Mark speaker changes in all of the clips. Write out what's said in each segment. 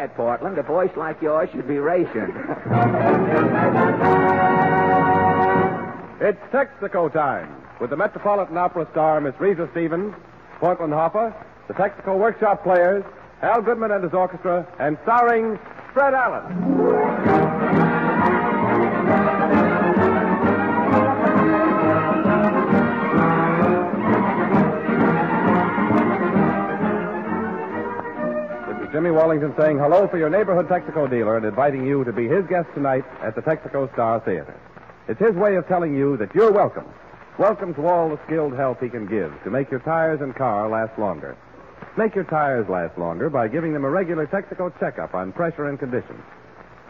Speaker 1: bad, Portland. A voice like yours should be rationed.
Speaker 2: It's Texaco time with the Metropolitan Opera star Miss Risë Stevens, Portland Hoffa, the Texaco Workshop Players, Al Goodman and his orchestra, and starring Fred Allen. Jimmy Wallington saying hello for your neighborhood Texaco dealer and inviting you to be his guest tonight at the Texaco Star Theater. It's his way of telling you that you're welcome. Welcome to all the skilled help he can give to make your tires and car last longer. Make your tires last longer by giving them a regular Texaco checkup on pressure and condition.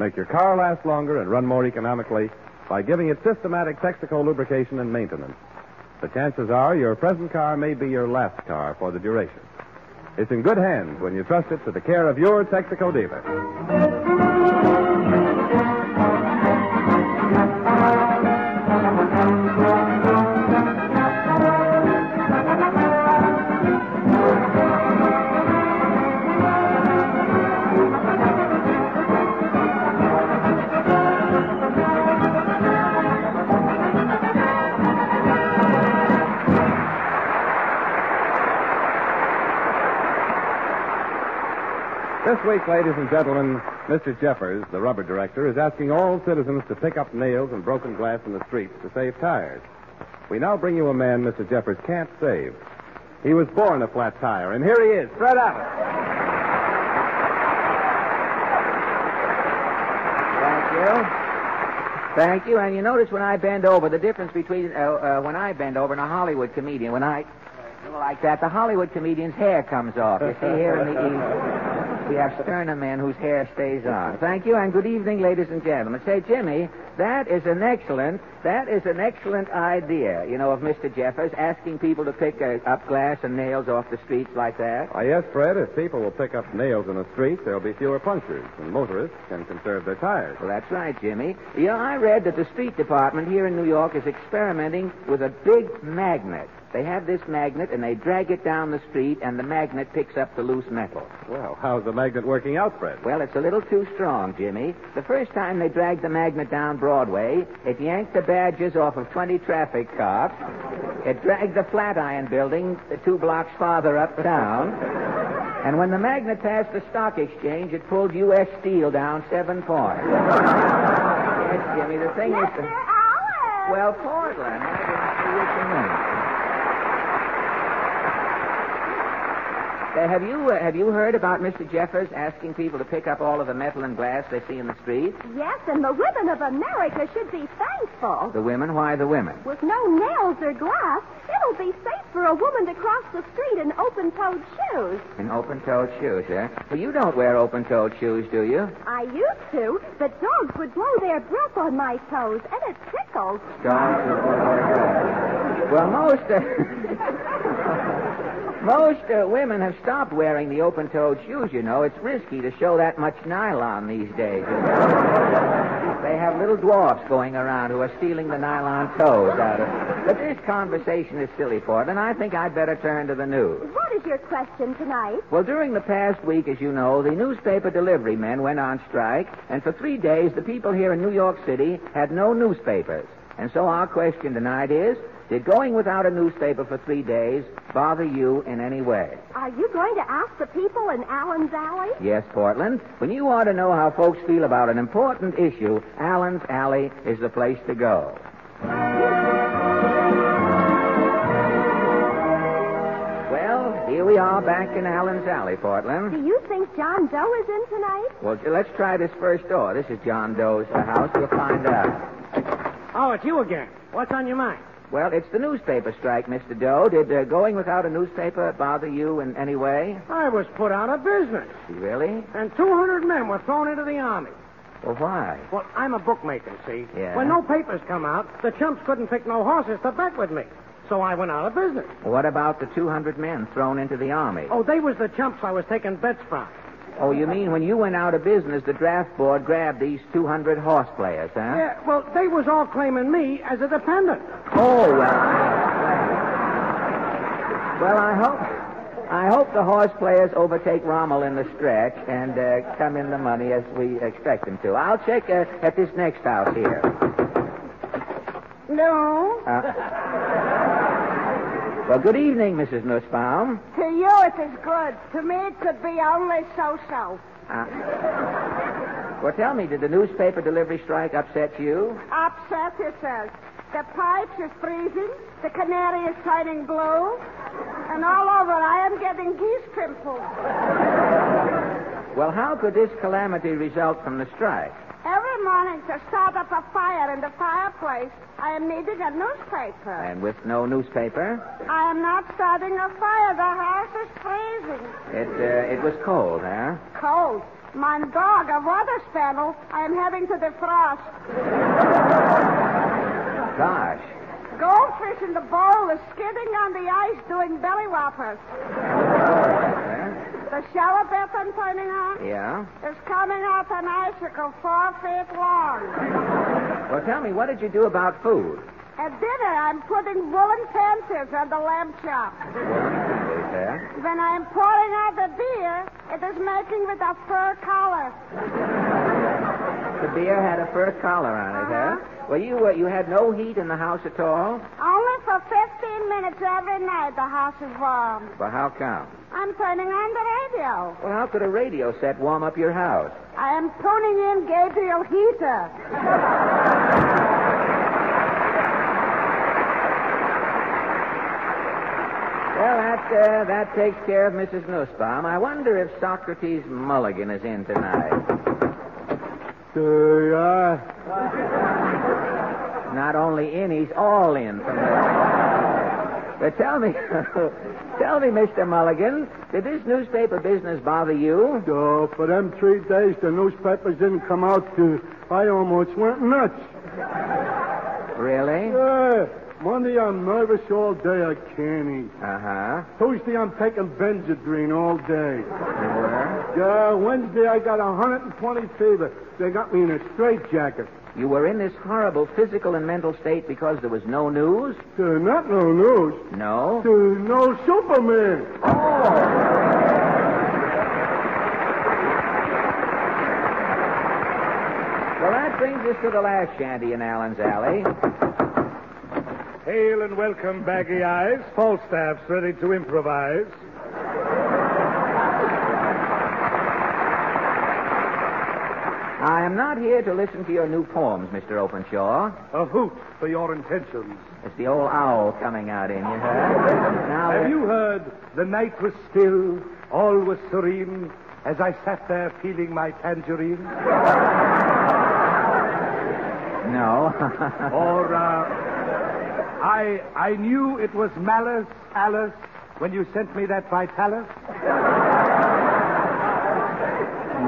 Speaker 2: Make your car last longer and run more economically by giving it systematic Texaco lubrication and maintenance. The chances are your present car may be your last car for the duration. It's in good hands when you trust it to the care of your Texaco dealer. This week, ladies and gentlemen, Mr. Jeffers, the rubber director, is asking all citizens to pick up nails and broken glass in the streets to save tires. We now bring you a man Mr. Jeffers can't save. He was born a flat tire, and here he is, Fred Allen.
Speaker 1: Thank you. Thank you. And you notice when I bend over, the difference between uh, uh, when I bend over and a Hollywood comedian, when I like that, the Hollywood comedian's hair comes off. You see here in the east, we have sterner men whose hair stays on. Thank you, and good evening, ladies and gentlemen. Say, Jimmy, that is an excellent, that is an excellent idea, you know, of Mr. Jeffers, asking people to pick uh, up glass and nails off the streets like that.
Speaker 2: Why, yes, Fred, if people will pick up nails in the streets, there'll be fewer punctures, and motorists can conserve their tires.
Speaker 1: Well, that's right, Jimmy. Know, I read that the street department here in New York is experimenting with a big magnet. They have this magnet and they drag it down the street, and the magnet picks up the loose metal.
Speaker 2: Well, how's the magnet working out, Fred?
Speaker 1: Well, it's a little too strong, Jimmy. The first time they dragged the magnet down Broadway, it yanked the badges off of 20 traffic cops. It dragged the Flatiron building two blocks farther uptown. And when the magnet passed the stock exchange, it pulled U.S. Steel down seven points. yes, Jimmy, the thing is...
Speaker 3: Mr. Allen!
Speaker 1: Well, Portland, I didn't see you come Uh, have you uh, have you heard about Mr. Jeffers asking people to pick up all of the metal and glass they see in the streets?
Speaker 3: Yes, and the women of America should be thankful.
Speaker 1: The women? Why the women?
Speaker 3: With no nails or glass, it'll be safe for a woman to cross the street in open-toed shoes.
Speaker 1: In open-toed shoes, eh? Well, you don't wear open-toed shoes, do you?
Speaker 3: I used to, but dogs would blow their breath on my toes, and it tickles.
Speaker 1: Dogs. Well, most uh, most uh, women have stopped wearing the open-toed shoes. You know, it's risky to show that much nylon these days. They have little dwarfs going around who are stealing the nylon toes out of. But this conversation is silly, and I think I'd better turn to the news.
Speaker 3: What is your question tonight?
Speaker 1: Well, during the past week, as you know, the newspaper delivery men went on strike, and for three days, the people here in New York City had no newspapers. And so our question tonight is, did going without a newspaper for three days bother you in any way?
Speaker 3: Are you going to ask the people in Allen's Alley?
Speaker 1: Yes, Portland. When you want to know how folks feel about an important issue, Allen's Alley is the place to go. Well, here we are back in Allen's Alley, Portland.
Speaker 3: Do you think John Doe is in tonight?
Speaker 1: Well, let's try this first door. This is John Doe's house. We'll find out.
Speaker 4: Oh, it's you again. What's on your mind?
Speaker 1: Well, it's the newspaper strike, Mr. Doe. Did uh, going without a newspaper bother you in any way?
Speaker 4: I was put out of business,
Speaker 1: Really?
Speaker 4: and 200 men were thrown into the army.
Speaker 1: Well, why?
Speaker 4: Well, I'm a bookmaker, see?
Speaker 1: Yeah.
Speaker 4: When no papers come out, the chumps couldn't pick no horses to bet with me. So I went out of business.
Speaker 1: What about the 200 men thrown into the army?
Speaker 4: Oh, they was the chumps I was taking bets from.
Speaker 1: Oh, you mean when you went out of business, the draft board grabbed these 200 horse players, huh?
Speaker 4: Yeah, well, they was all claiming me as a dependent.
Speaker 1: Oh, well. Well, I hope. I hope the horse players overtake Rommel in the stretch and uh, come in the money as we expect them to. I'll check uh, at this next house here.
Speaker 5: No.
Speaker 1: Uh, well, good evening, Mrs. Nussbaum.
Speaker 5: To you it is good. To me it could be only so-so.
Speaker 1: Uh, well, tell me, did the newspaper delivery strike upset you?
Speaker 5: Upset, it says. The pipes is freezing, the canary is turning blue, and all over I am getting geese pimples.
Speaker 1: Well, how could this calamity result from the strike?
Speaker 5: Morning to start up a fire in the fireplace, I am needing a newspaper.
Speaker 1: And with no newspaper,
Speaker 5: I am not starting a fire. The house is freezing.
Speaker 1: it uh, it was cold, huh?
Speaker 5: Cold. My dog, a water spaniel, I am having to defrost.
Speaker 1: Gosh.
Speaker 5: Goldfish in the bowl is skidding on the ice doing belly whoppers.
Speaker 1: Huh?
Speaker 5: The shower bath I'm turning on
Speaker 1: Yeah.
Speaker 5: is coming off an icicle four feet long.
Speaker 1: Well, tell me, what did you do about food?
Speaker 5: At dinner, I'm putting woolen panties on the lamb chop.
Speaker 1: Huh?
Speaker 5: When I'm pouring out the beer, it is making with a fur collar.
Speaker 1: The beer had a fur collar on it, huh?
Speaker 5: Uh-huh.
Speaker 1: Well, you uh, you had no heat in the house at all.
Speaker 5: Only for 15 minutes every night the house is warm.
Speaker 1: Well, how come?
Speaker 5: I'm turning on the radio.
Speaker 1: Well, how could a radio set warm up your house?
Speaker 5: I am tuning in Gabriel Heatter.
Speaker 1: Well, that uh, that takes care of Mrs. Nussbaum. I wonder if Socrates Mulligan is in tonight.
Speaker 6: Uh,
Speaker 1: Not only in, he's all in. From the... But tell me, tell me, Mr. Mulligan, did this newspaper business bother you?
Speaker 6: uh, for them three days, the newspapers didn't come out. Uh, I almost went nuts.
Speaker 1: Really?
Speaker 6: Yeah. Monday, I'm nervous all day. I can't eat.
Speaker 1: Uh huh.
Speaker 6: Tuesday, I'm taking Benzedrine all day. Yeah, Wednesday, I got a 120 fever. They got me in a straitjacket.
Speaker 1: You were in this horrible physical and mental state because there was no news?
Speaker 6: Uh, not no news.
Speaker 1: No.
Speaker 6: Uh, no Superman. Oh!
Speaker 1: Well, that brings us to the last shanty in Allen's Alley.
Speaker 7: Hail and welcome, Baggy Eyes. Falstaff's ready to improvise.
Speaker 1: I am not here to listen to your new poems, Mr. Openshaw.
Speaker 7: A hoot for your intentions.
Speaker 1: It's the old owl coming out in you, huh? Now,
Speaker 7: Have
Speaker 1: uh,
Speaker 7: you heard? The night was still, all was serene, as I sat there feeling my tangerine.
Speaker 1: No.
Speaker 7: Or, uh, I, I knew it was malice, Alice, when you sent me that vitalis.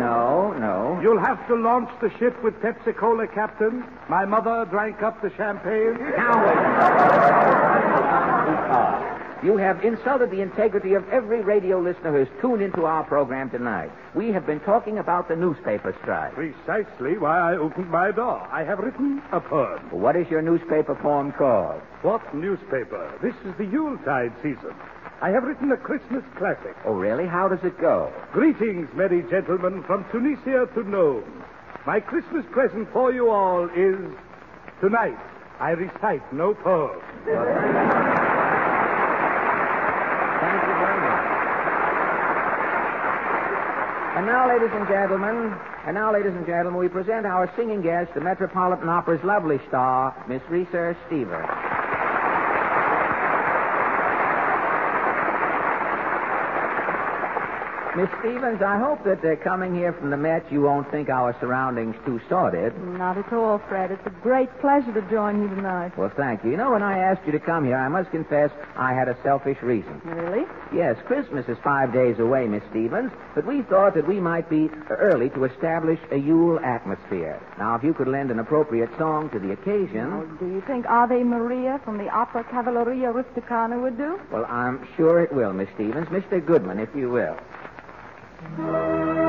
Speaker 1: no, no.
Speaker 7: You'll have to launch the ship with Pepsi Cola, Captain. My mother drank up the champagne. Now.
Speaker 1: Ah, you have insulted the integrity of every radio listener who has tuned into our program tonight. We have been talking about the newspaper strike.
Speaker 7: Precisely why I opened my door. I have written a poem.
Speaker 1: What is your newspaper poem called?
Speaker 7: What newspaper? This is the Yuletide season. I have written a Christmas classic.
Speaker 1: Oh, really? How does it go?
Speaker 7: Greetings, merry gentlemen, from Tunisia to Nome. My Christmas present for you all is tonight. I recite no poem.
Speaker 1: Thank you very much. And now, ladies and gentlemen, and now, ladies and gentlemen, we present our singing guest, the Metropolitan Opera's lovely star, Miss Risë Stevens. Miss Stevens, I hope that uh, coming here from the Met, you won't think our surroundings too sordid.
Speaker 8: Not at all, Fred. It's a great pleasure to join you tonight.
Speaker 1: Well, thank you. You know, when I asked you to come here, I must confess I had a selfish reason.
Speaker 8: Really?
Speaker 1: Yes, Christmas is five days away, Miss Stevens, but we thought that we might be early to establish a Yule atmosphere. Now, if you could lend an appropriate song to the
Speaker 8: Oh,
Speaker 1: occasion,
Speaker 8: do you think Ave Maria from the opera Cavalleria Rusticana would do?
Speaker 1: well, I'm sure it will, Miss Stevens. Mr. Goodman, if you will. Thank you,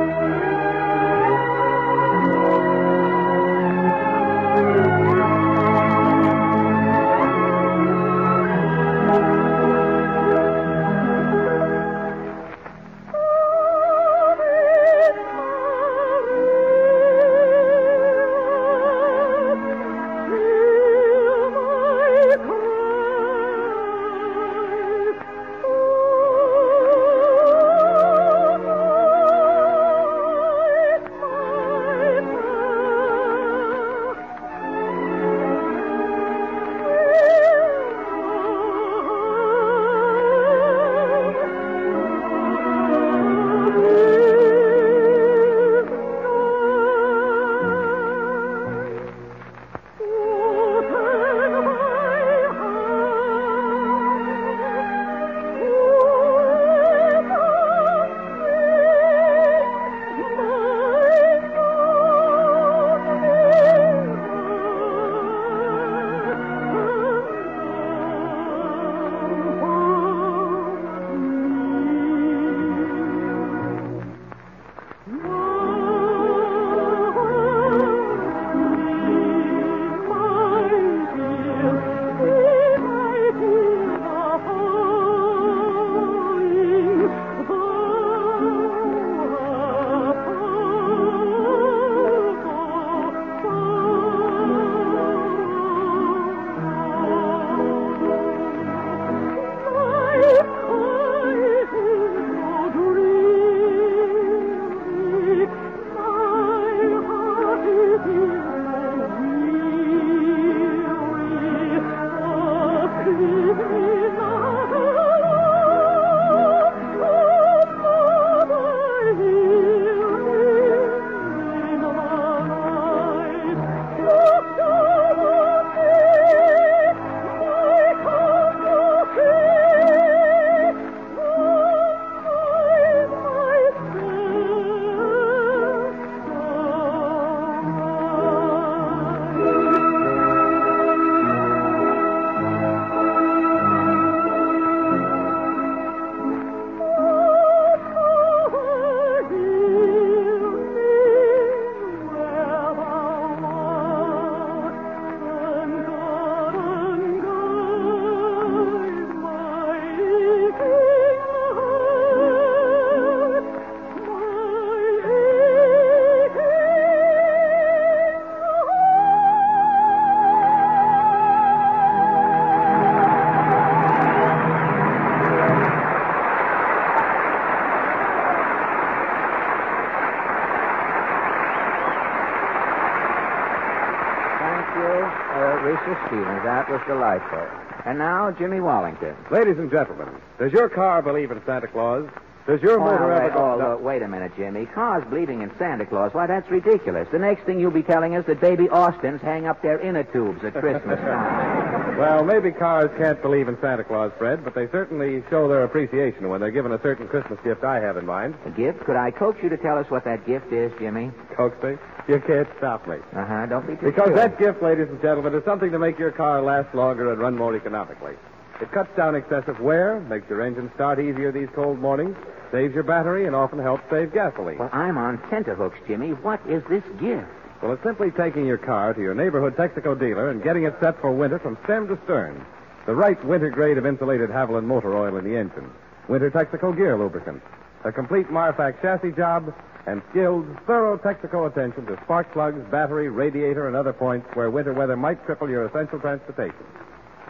Speaker 1: uh, Risë Stevens. That was delightful. And now, Jimmy Wallington.
Speaker 2: Ladies and gentlemen, does your car believe in Santa Claus? Does your
Speaker 1: Oh,
Speaker 2: motor ever
Speaker 1: wait, oh,
Speaker 2: No.
Speaker 1: look, wait a minute, Jimmy. Cars believing in Santa Claus. Why, that's ridiculous. The next thing you'll be telling us that baby Austins hang up their inner tubes at Christmas time.
Speaker 2: Well, maybe cars can't believe in Santa Claus, Fred, but they certainly show their appreciation when they're given a certain Christmas gift I have in mind.
Speaker 1: A gift? Could I coax you to tell us what that gift is, Jimmy?
Speaker 2: Coax me? You can't stop me.
Speaker 1: Uh-huh. Don't be too
Speaker 2: Because
Speaker 1: sure.
Speaker 2: that gift, ladies and gentlemen, is something to make your car last longer and run more economically. It cuts down excessive wear, makes your engine start easier these cold mornings, saves your battery, and often helps save gasoline.
Speaker 1: Well, I'm on tenterhooks, Jimmy. What is this gift?
Speaker 2: Well, it's simply taking your car to your neighborhood Texaco dealer and getting it set for winter from stem to stern. The right winter grade of insulated Havoline motor oil in the engine. Winter Texaco gear lubricant. A complete Marfac chassis job. And skilled, thorough Texaco attention to spark plugs, battery, radiator, and other points where winter weather might cripple your essential transportation.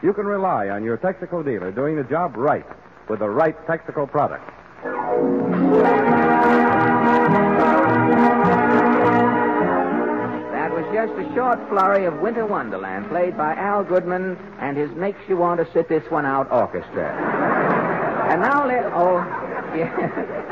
Speaker 2: You can rely on your Texaco dealer doing the job right with the right Texaco product.
Speaker 1: Just a short flurry of Winter Wonderland played by Al Goodman and his Makes You Want to Sit This One Out Orchestra. And now let. Oh, yes,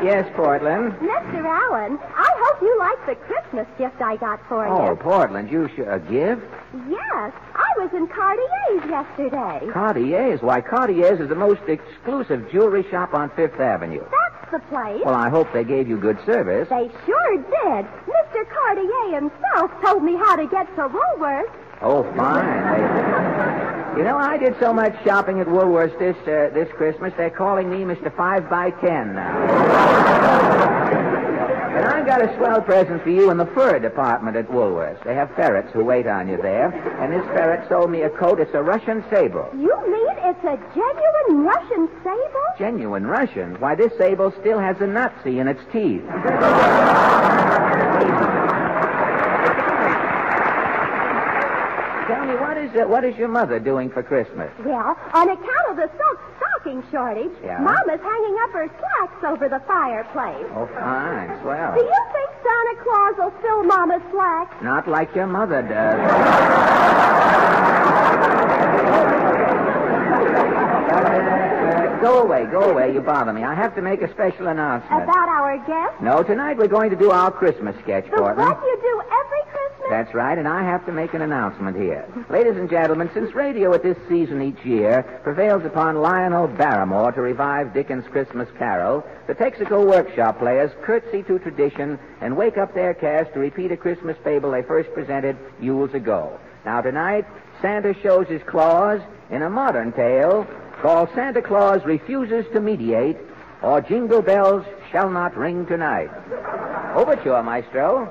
Speaker 1: yes Portland.
Speaker 3: Mr. Allen, I hope you like the Christmas gift I got for you. Oh.
Speaker 1: Portland, you should. A gift?
Speaker 3: Yes, I was in Cartier's yesterday.
Speaker 1: Cartier's? Why, Cartier's is the most exclusive jewelry shop on Fifth Avenue.
Speaker 3: That's the place.
Speaker 1: Well, I hope they gave you good service.
Speaker 3: They sure did. Mr. Cartier himself told me how to get to Woolworth.
Speaker 1: Oh, fine. You know, I did so much shopping at Woolworth's this uh, this Christmas. They're calling me Mr. Five by Ten now. and I got a swell present for you in the fur department at Woolworth's. They have ferrets who wait on you there. And this ferret sold me a coat. It's a Russian sable.
Speaker 3: You mean it's a genuine Russian sable?
Speaker 1: Genuine Russian. Why, this sable still has a Nazi in its teeth. Tell me, what is uh, what is your mother doing for Christmas?
Speaker 3: Well, on account of the silk stocking shortage,
Speaker 1: Yeah?
Speaker 3: Mama's hanging up her slacks over the fireplace.
Speaker 1: Oh, fine, swell.
Speaker 3: Do you think Santa Claus will fill Mama's slacks?
Speaker 1: Not like your mother does. Go away, go away. You bother me. I have to make a special announcement.
Speaker 3: About our guest?
Speaker 1: No, tonight we're going to do our Christmas sketch,
Speaker 3: The
Speaker 1: Portland.
Speaker 3: what you do every Christmas?
Speaker 1: That's right, and I have to make an announcement here. Ladies and gentlemen, since radio at this season each year prevails upon Lionel Barrymore to revive Dickens' Christmas Carol, the Texaco Workshop players curtsy to tradition and wake up their cast to repeat a Christmas fable they first presented years ago. Now, tonight, Santa shows his claws in a modern tale called Santa Claus Refuses to Mediate or Jingle Bells Shall Not Ring Tonight. Overture, Maestro.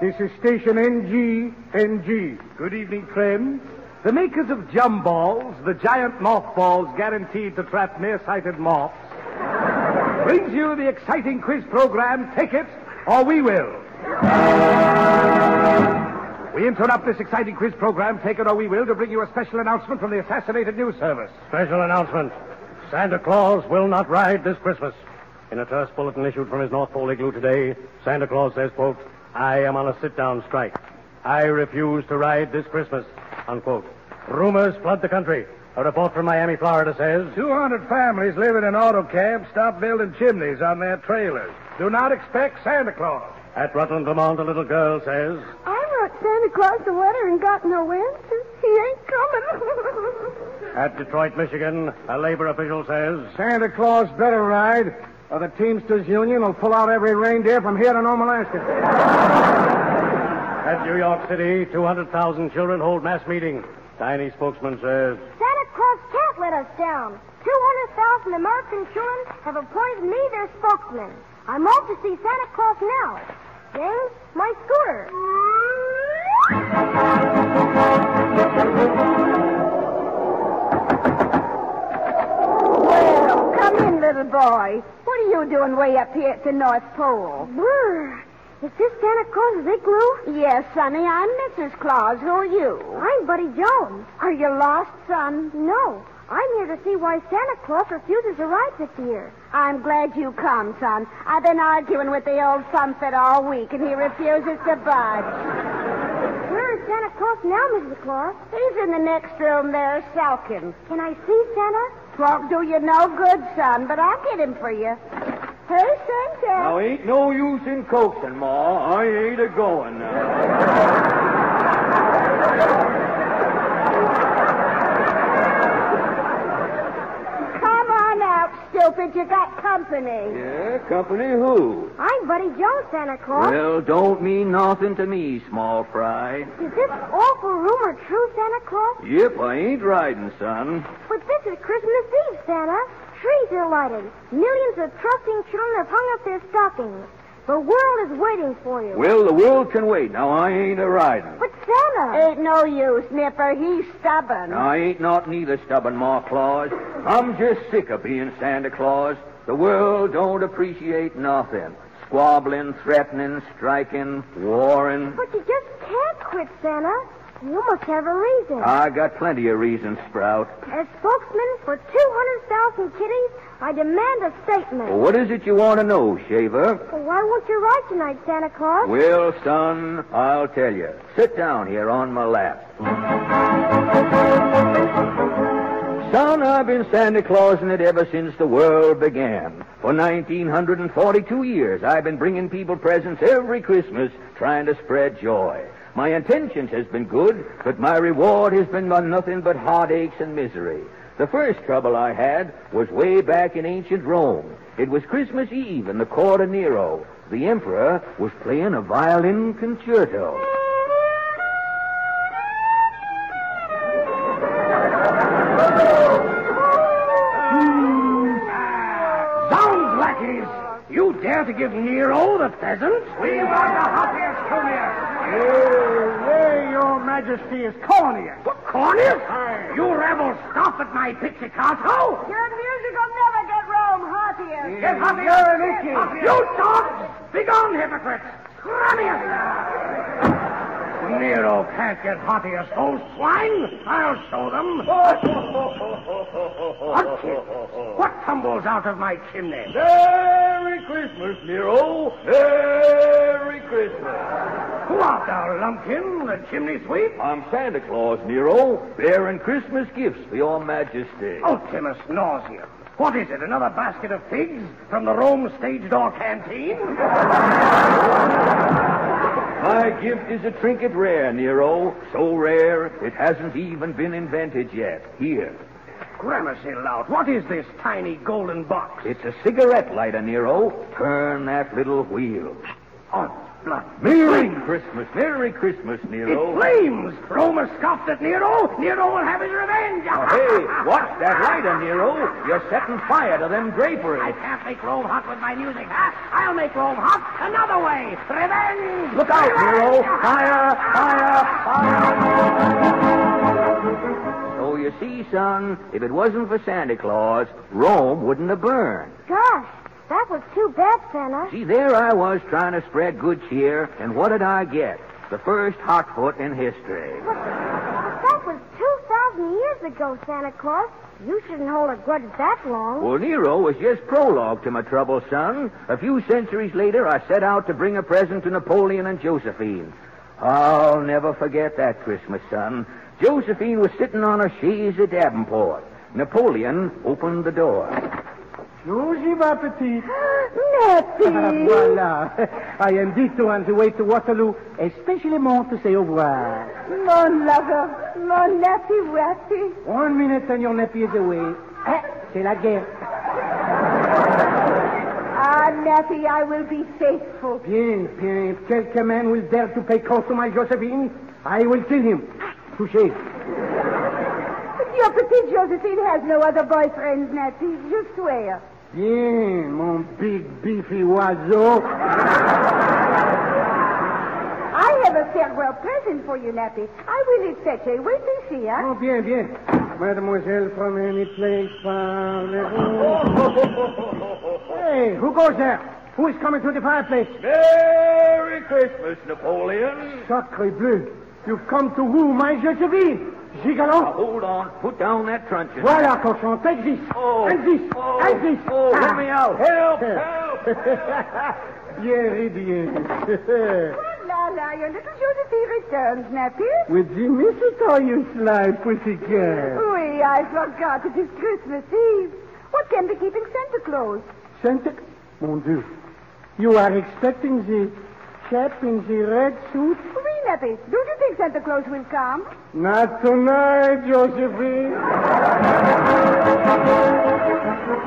Speaker 7: This is station NG, NG. Good evening, friends. The makers of Jum Balls, the giant mothballs guaranteed to trap nearsighted moths, brings you the exciting quiz program, Take It or We Will. We interrupt this exciting quiz program, Take It or We Will, to bring you a special announcement from the Assassinated News Service.
Speaker 4: Special announcement. Santa Claus will not ride this Christmas. In a terse bulletin issued from his North Pole igloo today, Santa Claus says, quote, I am on a sit-down strike.
Speaker 9: I refuse to ride this Christmas. Unquote. Rumors flood the country. A report from Miami, Florida says
Speaker 4: 200 families living in auto camps stop building chimneys on their trailers. Do not expect Santa Claus.
Speaker 9: at Rutland, Vermont, a little girl says
Speaker 3: I wrote Santa Claus a letter and got no answer. He ain't coming.
Speaker 9: at Detroit, Michigan, a labor official says
Speaker 6: Santa Claus better ride, or the Teamsters Union will pull out every reindeer from here to Nome, Alaska.
Speaker 9: at New York City, 200,000 children hold mass meeting. Tiny spokesman says
Speaker 3: Santa Claus can't let us down. 200,000 American children have appointed me their spokesman. I'm off to see Santa Claus now. James, my scooter.
Speaker 5: Well, come in, little boy. What are you doing way up here at the North Pole?
Speaker 3: Brr. Is this Santa Claus's igloo?
Speaker 5: Yes, Sonny, I'm Mrs. Claus. Who are you?
Speaker 3: I'm Buddy Jones.
Speaker 5: Are you lost, son?
Speaker 3: No, I'm here to see why Santa Claus refuses to ride this year.
Speaker 5: I'm glad you come, son. I've been arguing with the old sunset all week, and he refuses to budge.
Speaker 3: Where is Santa Claus now, Mrs. Claus?
Speaker 5: He's in the next room there, sulking.
Speaker 3: Can I see Santa?
Speaker 5: Won't do you no good, son, but I'll get him for you. Hey, Santa.
Speaker 1: Now, ain't no use in coaxing, Ma. I ain't a going now.
Speaker 5: Come on out, stupid. You got company.
Speaker 1: Yeah, company who?
Speaker 3: I'm Buddy Jones, Santa Claus.
Speaker 1: Well, don't mean nothing to me, small fry.
Speaker 3: Is this awful rumor true, Santa Claus?
Speaker 1: Yep, I ain't riding, son.
Speaker 3: But this is Christmas Eve, Santa. Trees are lighted. Millions of trusting children have hung up their stockings. The world is waiting for you.
Speaker 1: Well, the world can wait. Now, I ain't a riding.
Speaker 3: But Santa,
Speaker 5: Ain't no use, Nipper. He's stubborn.
Speaker 1: I ain't not neither stubborn, Ma Claus. I'm just sick of being Santa Claus. The world don't appreciate nothing. Squabbling, threatening, striking, warring.
Speaker 3: but you just can't quit, Santa. You must have a reason.
Speaker 1: I got plenty of reasons, Sprout.
Speaker 3: As spokesman for 200,000 kitties, I demand a statement.
Speaker 1: Well, what is it you want to know, Shaver?
Speaker 3: Why won't you ride tonight, Santa Claus?
Speaker 1: Well, son, I'll tell you. Sit down here on my lap. Son, I've been Santa Clausing it ever since the world began. For 1942 years, I've been bringing people presents every Christmas, trying to spread joy. My intentions has been good, but my reward has been nothing but heartaches and misery. The first trouble I had was way back in ancient Rome. It was Christmas Eve in the court of Nero. The emperor was playing a violin concerto.
Speaker 4: You to give Nero the pheasant? We are the happiest Cornelius. Yea, your majesty is Cornelius. What, Cornelius? You rebels, stop at my pizzicato!
Speaker 5: Your music will never get Rome happier.
Speaker 4: Get happier! You dogs! Begone, hypocrites! Cornelius! Nero can't get haughtier, those swine! I'll show them! What, kid? What tumbles out of my chimney?
Speaker 1: Merry Christmas, Nero. Merry Christmas.
Speaker 4: Who art thou, lumpkin? The chimney sweep?
Speaker 1: I'm Santa Claus, Nero, bearing Christmas gifts for your majesty.
Speaker 4: Oh, Ultimus nauseam. What is it, another basket of figs from the Rome stage door canteen?
Speaker 1: My gift is a trinket rare, Nero. So rare, it hasn't even been invented yet. Here.
Speaker 4: Gramercy lout, what is this tiny golden box?
Speaker 1: It's a cigarette lighter, Nero. Turn that little wheel.
Speaker 4: Oh, blood.
Speaker 1: Merry Christmas. Merry Christmas, Nero.
Speaker 4: It flames! Rome has scoffed at Nero. Nero will have his revenge.
Speaker 1: Oh, hey, watch that lighter, Nero. You're setting fire to them draperies.
Speaker 4: I can't make Rome hot with my music, huh? I'll make Rome hot another way. Revenge!
Speaker 1: Look out, Nero. Fire, fire, fire. So you see, son, if it wasn't for Santa Claus, Rome wouldn't have burned.
Speaker 3: Gosh, that was too bad, Santa.
Speaker 1: See, there I was trying to spread good cheer, and what did I get? The first hot foot in history.
Speaker 3: But that was 2,000 years ago, Santa Claus. You shouldn't hold a grudge that long.
Speaker 1: Well, Nero was just prologue to my trouble, son. A few centuries later, I set out to bring a present to Napoleon and Josephine. I'll never forget that Christmas, son. Josephine was sitting on her chaise at Davenport. Napoleon opened the door.
Speaker 6: Bonjour, ma petite.
Speaker 5: Nephew.
Speaker 6: Ah, voilà. I am Dito on the way to Waterloo, especially more to say au revoir.
Speaker 5: Mon lover, mon nephew, Ratty.
Speaker 6: One minute and your nephew is away. Ah, c'est la guerre.
Speaker 5: Ah, Nephew, I will be faithful.
Speaker 6: Bien, bien. If quelqu'un man will dare to pay close to my Josephine, I will kill him. Touché.
Speaker 5: But your petite Josephine has no other boyfriends, Nephew. Je swear.
Speaker 6: Bien, mon big beefy oiseau.
Speaker 5: I have a farewell present for you, Nappy. I will it fetch you. Wait and see, huh?
Speaker 6: Oh, bien, bien. Mademoiselle from any place, Hey, who goes there? Who is coming to the fireplace?
Speaker 1: Merry Christmas, Napoleon.
Speaker 6: Sacre bleu. You've come to woo my Josephine. Gigolo.
Speaker 1: Hold on. Put down that truncheon.
Speaker 6: Voilà, cochon. Take this.
Speaker 1: Oh,
Speaker 6: and this.
Speaker 1: oh,
Speaker 6: and this.
Speaker 1: oh,
Speaker 6: Ah.
Speaker 1: let me out. Help, help.
Speaker 6: bien, bien.
Speaker 5: La la, your little Josephine returns, Nappy.
Speaker 6: With the mistletoe you slide, pussycat.
Speaker 5: Oui, I forgot. It is Christmas Eve. What can be keeping Santa Claus?
Speaker 6: Santa... Mon Dieu. You are expecting the chap in the red suit?
Speaker 5: Oui, Nappy. Don't you think Santa Claus will come?
Speaker 6: Not tonight, Josephine.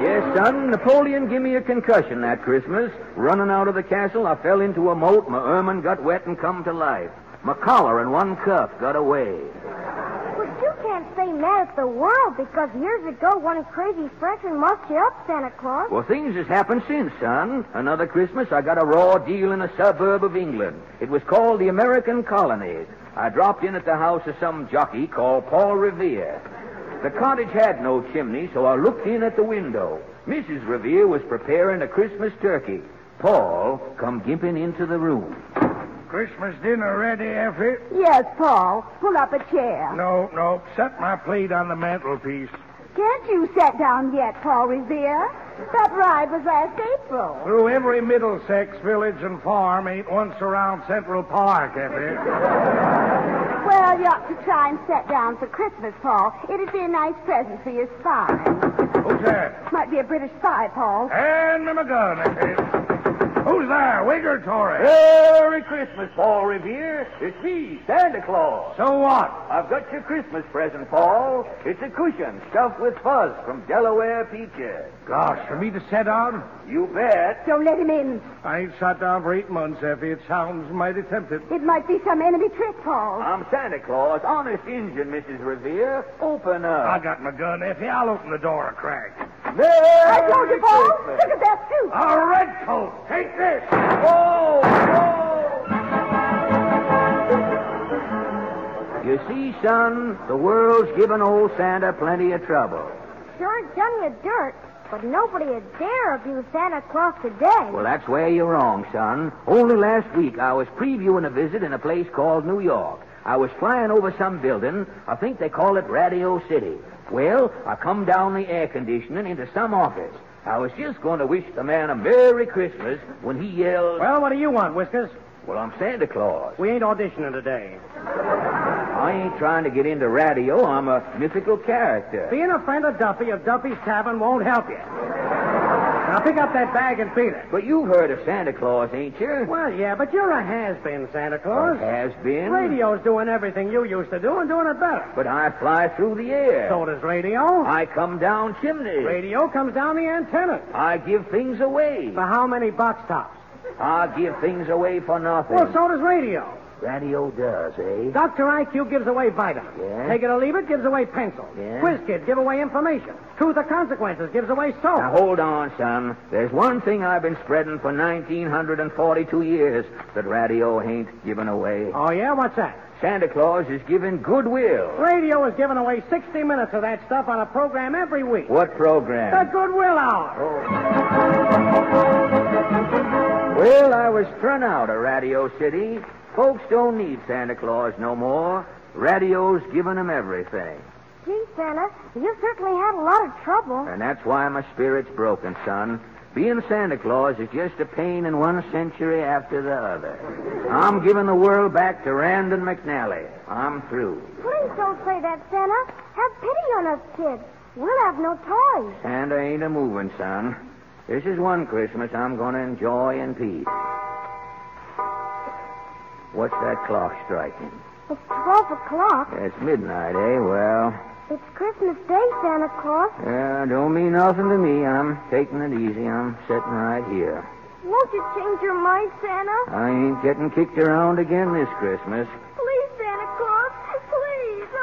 Speaker 1: Yes, son. Napoleon give me a concussion that Christmas. Running out of the castle, I fell into a moat. My ermine got wet and come to life. My collar and one cuff got away.
Speaker 3: Stay mad at the world because years ago one crazy Frenchman mucked you up, Santa Claus.
Speaker 1: Well, things has happened since, son. Another Christmas, I got a raw deal in a suburb of England. It was called the American Colonies. I dropped in at the house of some jockey called Paul Revere. The cottage had no chimney, so I looked in at the window. Mrs. Revere was preparing a Christmas turkey. Paul come gimping into the room.
Speaker 7: Christmas dinner ready, Effie?
Speaker 5: Yes, Paul. Pull up a chair.
Speaker 7: No, no. Set my plate on the mantelpiece.
Speaker 5: Can't you sit down yet, Paul Revere? That ride was last April.
Speaker 7: Through every Middlesex village and farm ain't once around Central Park, Effie.
Speaker 5: Well, you ought to try and sit down for Christmas, Paul. It'd be a nice present for your spy.
Speaker 7: Who's that?
Speaker 5: Might be a British spy, Paul.
Speaker 7: Hand me my gun, Effie. Who's there, Whig or Tory?
Speaker 1: Merry Christmas, Paul Revere. It's me, Santa Claus.
Speaker 7: So what?
Speaker 1: I've got your Christmas present, Paul. It's a cushion stuffed with fuzz from Delaware peaches.
Speaker 7: Gosh, for me to sit down?
Speaker 1: You bet.
Speaker 5: Don't let him in.
Speaker 7: I ain't sat down for eight months, Effie. It sounds mighty tempting.
Speaker 5: It might be some enemy trick, Paul.
Speaker 1: I'm Santa Claus, honest Injun, Mrs. Revere. Open up.
Speaker 7: I got my gun, Effie. I'll open the door a crack.
Speaker 1: Merry
Speaker 5: I told you, Paul.
Speaker 1: Christmas.
Speaker 5: Look at that suit.
Speaker 7: A red coat! Take this!
Speaker 1: Whoa, whoa. You see, son, the world's given old Santa plenty of trouble.
Speaker 3: Sure done you dirt, but nobody would dare abuse Santa Claus today.
Speaker 1: Well, that's where you're wrong, son. Only last week I was previewing a visit in a place called New York. I was flying over some building. I think they call it Radio City. Well, I come down the air conditioning into some office. I was just going to wish the man a Merry Christmas when he yelled,
Speaker 4: Well, what do you want, Whiskers?
Speaker 1: Well, I'm Santa Claus.
Speaker 4: We ain't auditioning today.
Speaker 1: I ain't trying to get into radio. I'm a mythical character.
Speaker 4: Being a friend of Duffy of Duffy's Tavern won't help you. Now pick up that bag and beat it.
Speaker 1: But you've heard of Santa Claus, ain't you?
Speaker 4: Well, yeah, but you're a has-been, Santa Claus.
Speaker 1: Has been.
Speaker 4: Radio's doing everything you used to do and doing it better.
Speaker 1: But I fly through the air.
Speaker 4: So does radio.
Speaker 1: I come down chimneys.
Speaker 4: Radio comes down the antenna.
Speaker 1: I give things away.
Speaker 4: For how many box tops?
Speaker 1: I give things away for nothing.
Speaker 4: Well, so does radio.
Speaker 1: Radio does, eh?
Speaker 4: Dr. IQ gives away vitamins.
Speaker 1: Yeah?
Speaker 4: Take it or leave it gives away pencils.
Speaker 1: Yeah?
Speaker 4: Quiz Kid give away information. Truth or consequences gives away soap.
Speaker 1: Now hold on, son. There's one thing I've been spreading for 1942 years that radio ain't giving away.
Speaker 4: Oh, yeah? What's that?
Speaker 1: Santa Claus is giving goodwill.
Speaker 4: Radio is giving away 60 minutes of that stuff on a program every week.
Speaker 1: What program? The?
Speaker 4: Goodwill Hour.
Speaker 1: Well, I was thrown out of Radio City. Folks don't need Santa Claus no more. Radio's giving them everything.
Speaker 3: Gee, Santa, you certainly had a lot of trouble.
Speaker 1: And that's why my spirit's broken, son. Being Santa Claus is just a pain in one century after the other. I'm giving the world back to Rand McNally. I'm through.
Speaker 3: Please don't say that, Santa. Have pity on us kids. We'll have no toys.
Speaker 1: Santa ain't a moving, son. This is one Christmas I'm going to enjoy in peace. What's that clock striking?
Speaker 3: It's 12 o'clock.
Speaker 1: It's midnight, eh? Well,
Speaker 3: It's Christmas Day, Santa Claus.
Speaker 1: yeah, don't mean nothing to me. I'm taking it easy. I'm sitting right here.
Speaker 3: Won't you change your mind, Santa?
Speaker 1: I ain't getting kicked around again this Christmas.
Speaker 3: Please, Santa Claus. Please.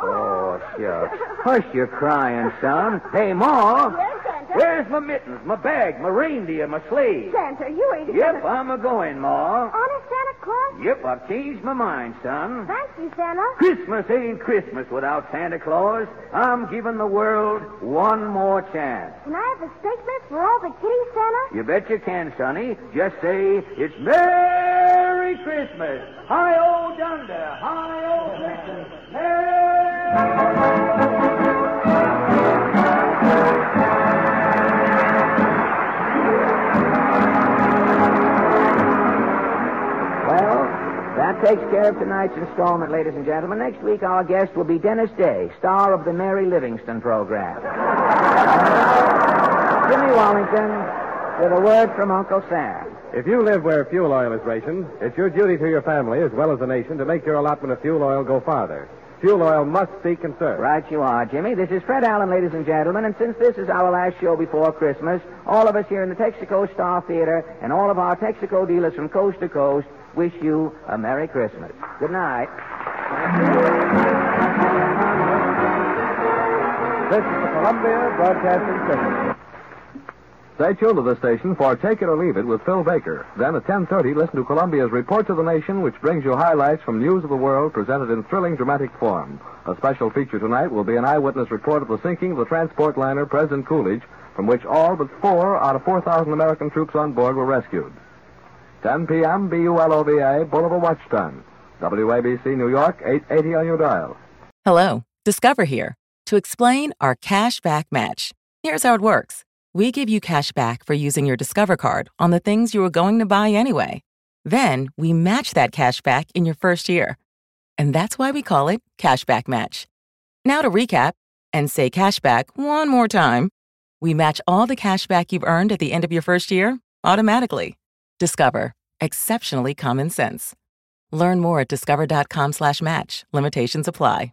Speaker 1: Oh, shucks. Hush your crying, son. Hey, Ma. My mittens, my bag, my reindeer, my sleigh?
Speaker 5: Santa, you ain't
Speaker 1: Yep, I'm a going, Ma.
Speaker 3: Honest, Santa Claus?
Speaker 1: Yep, I've changed my mind, son.
Speaker 3: Thank you, Santa.
Speaker 1: Christmas ain't Christmas without Santa Claus. I'm giving the world one more chance.
Speaker 3: Can I have a statement for all the kitties, Santa?
Speaker 1: You bet you can, Sonny. Just say, it's Merry Christmas. Hi, old Dunder. Hi, old Christmas. Merry... takes care of tonight's installment, ladies and gentlemen. Next week, our guest will be Dennis Day, star of the Mary Livingstone program. Jimmy Wallington with a word from Uncle Sam.
Speaker 2: If you live where fuel oil is rationed, it's your duty to your family as well as the nation to make your allotment of fuel oil go farther. Fuel oil must be conserved.
Speaker 1: Right you are, Jimmy. This is Fred Allen, ladies and gentlemen, and since this is our last show before Christmas, all of us here in the Texaco Star Theater and all of our Texaco dealers from coast to coast wish you a Merry Christmas. Good night.
Speaker 2: This is the Columbia Broadcasting System.
Speaker 10: Stay tuned to this station for Take It or Leave It with Phil Baker. Then at 10.30, listen to Columbia's Report to the Nation, which brings you highlights from news of the world presented in thrilling dramatic form. A special feature tonight will be an eyewitness report of the sinking of the transport liner President Coolidge, from which all but four out of 4,000 American troops on board were rescued. 10 p.m., BULOVA, Boulevard Watchtown. WABC, New York, 880 on your dial.
Speaker 11: Hello, Discover here to explain our cash back match. Here's how it works we give you cash back for using your Discover card on the things you were going to buy anyway. Then we match that cash back in your first year. And that's why we call it Cashback Match. Now to recap and say cashback one more time. We match all the cash back you've earned at the end of your first year automatically. Discover. Exceptionally common sense. Learn more at discover.com slash match. Limitations apply.